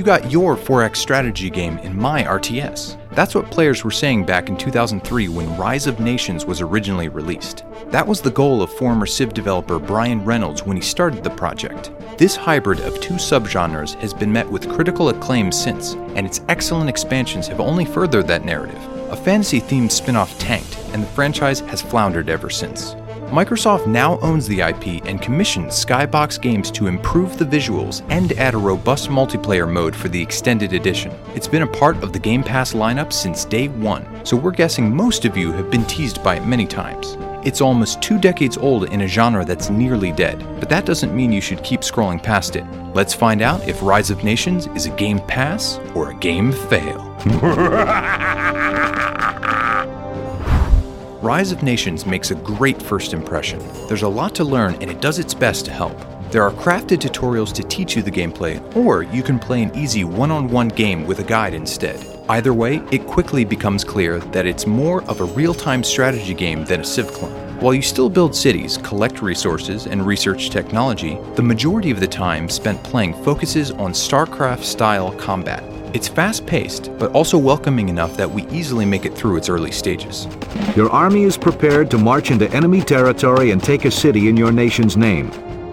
You got your 4X strategy game in my RTS. That's what players were saying back in 2003 when Rise of Nations was originally released. That was the goal of former Civ developer Brian Reynolds when he started the project. This hybrid of two subgenres has been met with critical acclaim since, and its excellent expansions have only furthered that narrative. A fantasy themed spin off tanked, and the franchise has floundered ever since. Microsoft now owns the IP and commissioned Skybox Games to improve the visuals and add a robust multiplayer mode for the extended edition. It's been a part of the Game Pass lineup since day one, so we're guessing most of you have been teased by it many times. It's almost two decades old in a genre that's nearly dead, but that doesn't mean you should keep scrolling past it. Let's find out if Rise of Nations is a game pass or a game fail. Rise of Nations makes a great first impression. There's a lot to learn and it does its best to help. There are crafted tutorials to teach you the gameplay, or you can play an easy one on one game with a guide instead. Either way, it quickly becomes clear that it's more of a real time strategy game than a Civ clone. While you still build cities, collect resources, and research technology, the majority of the time spent playing focuses on StarCraft style combat. It's fast paced, but also welcoming enough that we easily make it through its early stages. Your army is prepared to march into enemy territory and take a city in your nation's name.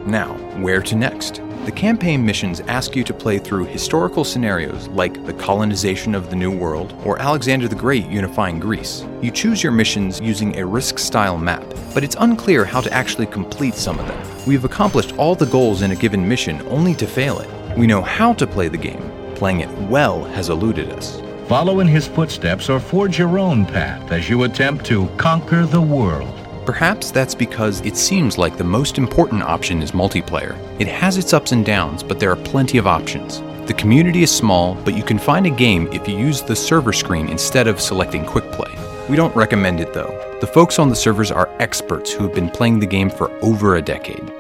Now, where to next? The campaign missions ask you to play through historical scenarios like the colonization of the New World or Alexander the Great unifying Greece. You choose your missions using a risk style map, but it's unclear how to actually complete some of them. We've accomplished all the goals in a given mission only to fail it. We know how to play the game, playing it well has eluded us. Follow in his footsteps or forge your own path as you attempt to conquer the world. Perhaps that's because it seems like the most important option is multiplayer. It has its ups and downs, but there are plenty of options. The community is small, but you can find a game if you use the server screen instead of selecting quick play. We don't recommend it though. The folks on the servers are experts who have been playing the game for over a decade.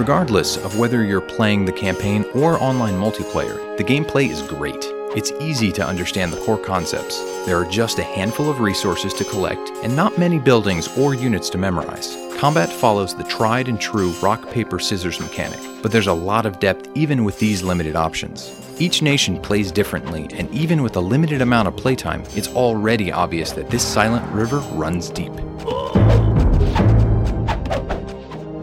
Regardless of whether you're playing the campaign or online multiplayer, the gameplay is great. It's easy to understand the core concepts. There are just a handful of resources to collect and not many buildings or units to memorize. Combat follows the tried and true rock, paper, scissors mechanic, but there's a lot of depth even with these limited options. Each nation plays differently, and even with a limited amount of playtime, it's already obvious that this silent river runs deep.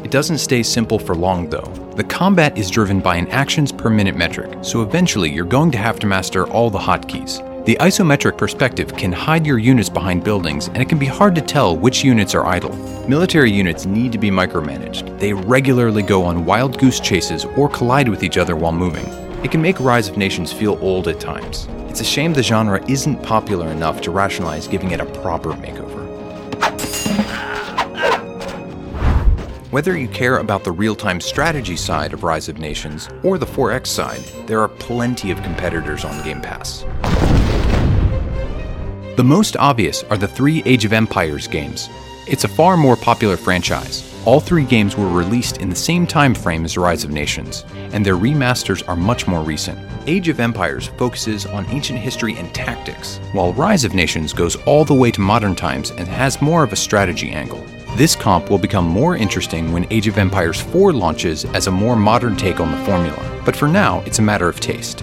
It doesn't stay simple for long though. The combat is driven by an actions per minute metric, so eventually you're going to have to master all the hotkeys. The isometric perspective can hide your units behind buildings, and it can be hard to tell which units are idle. Military units need to be micromanaged. They regularly go on wild goose chases or collide with each other while moving. It can make Rise of Nations feel old at times. It's a shame the genre isn't popular enough to rationalize giving it a proper makeover. Whether you care about the real time strategy side of Rise of Nations or the 4X side, there are plenty of competitors on Game Pass. The most obvious are the three Age of Empires games. It's a far more popular franchise. All three games were released in the same time frame as Rise of Nations, and their remasters are much more recent. Age of Empires focuses on ancient history and tactics, while Rise of Nations goes all the way to modern times and has more of a strategy angle. This comp will become more interesting when Age of Empires 4 launches as a more modern take on the formula, but for now, it's a matter of taste.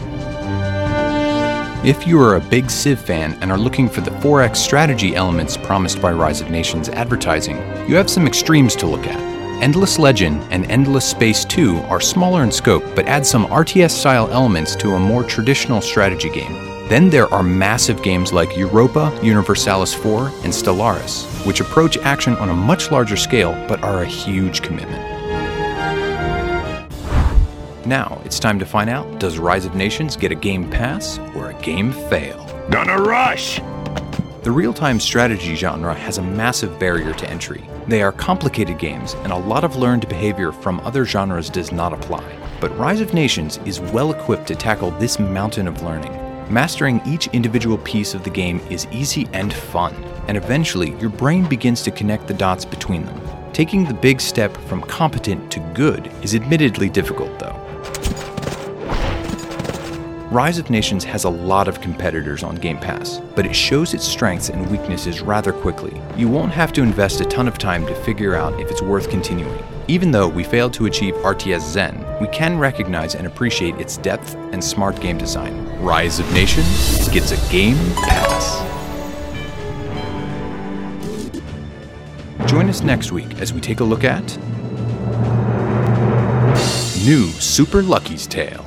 If you are a big Civ fan and are looking for the 4X strategy elements promised by Rise of Nations advertising, you have some extremes to look at. Endless Legend and Endless Space 2 are smaller in scope but add some RTS style elements to a more traditional strategy game. Then there are massive games like Europa, Universalis 4, and Stellaris, which approach action on a much larger scale but are a huge commitment. Now, it's time to find out does Rise of Nations get a game pass or a game fail? Gonna rush! The real time strategy genre has a massive barrier to entry. They are complicated games, and a lot of learned behavior from other genres does not apply. But Rise of Nations is well equipped to tackle this mountain of learning. Mastering each individual piece of the game is easy and fun, and eventually your brain begins to connect the dots between them. Taking the big step from competent to good is admittedly difficult, though. Rise of Nations has a lot of competitors on Game Pass, but it shows its strengths and weaknesses rather quickly. You won't have to invest a ton of time to figure out if it's worth continuing. Even though we failed to achieve RTS Zen, we can recognize and appreciate its depth and smart game design. Rise of Nations gets a Game Pass. Join us next week as we take a look at New Super Lucky's Tale.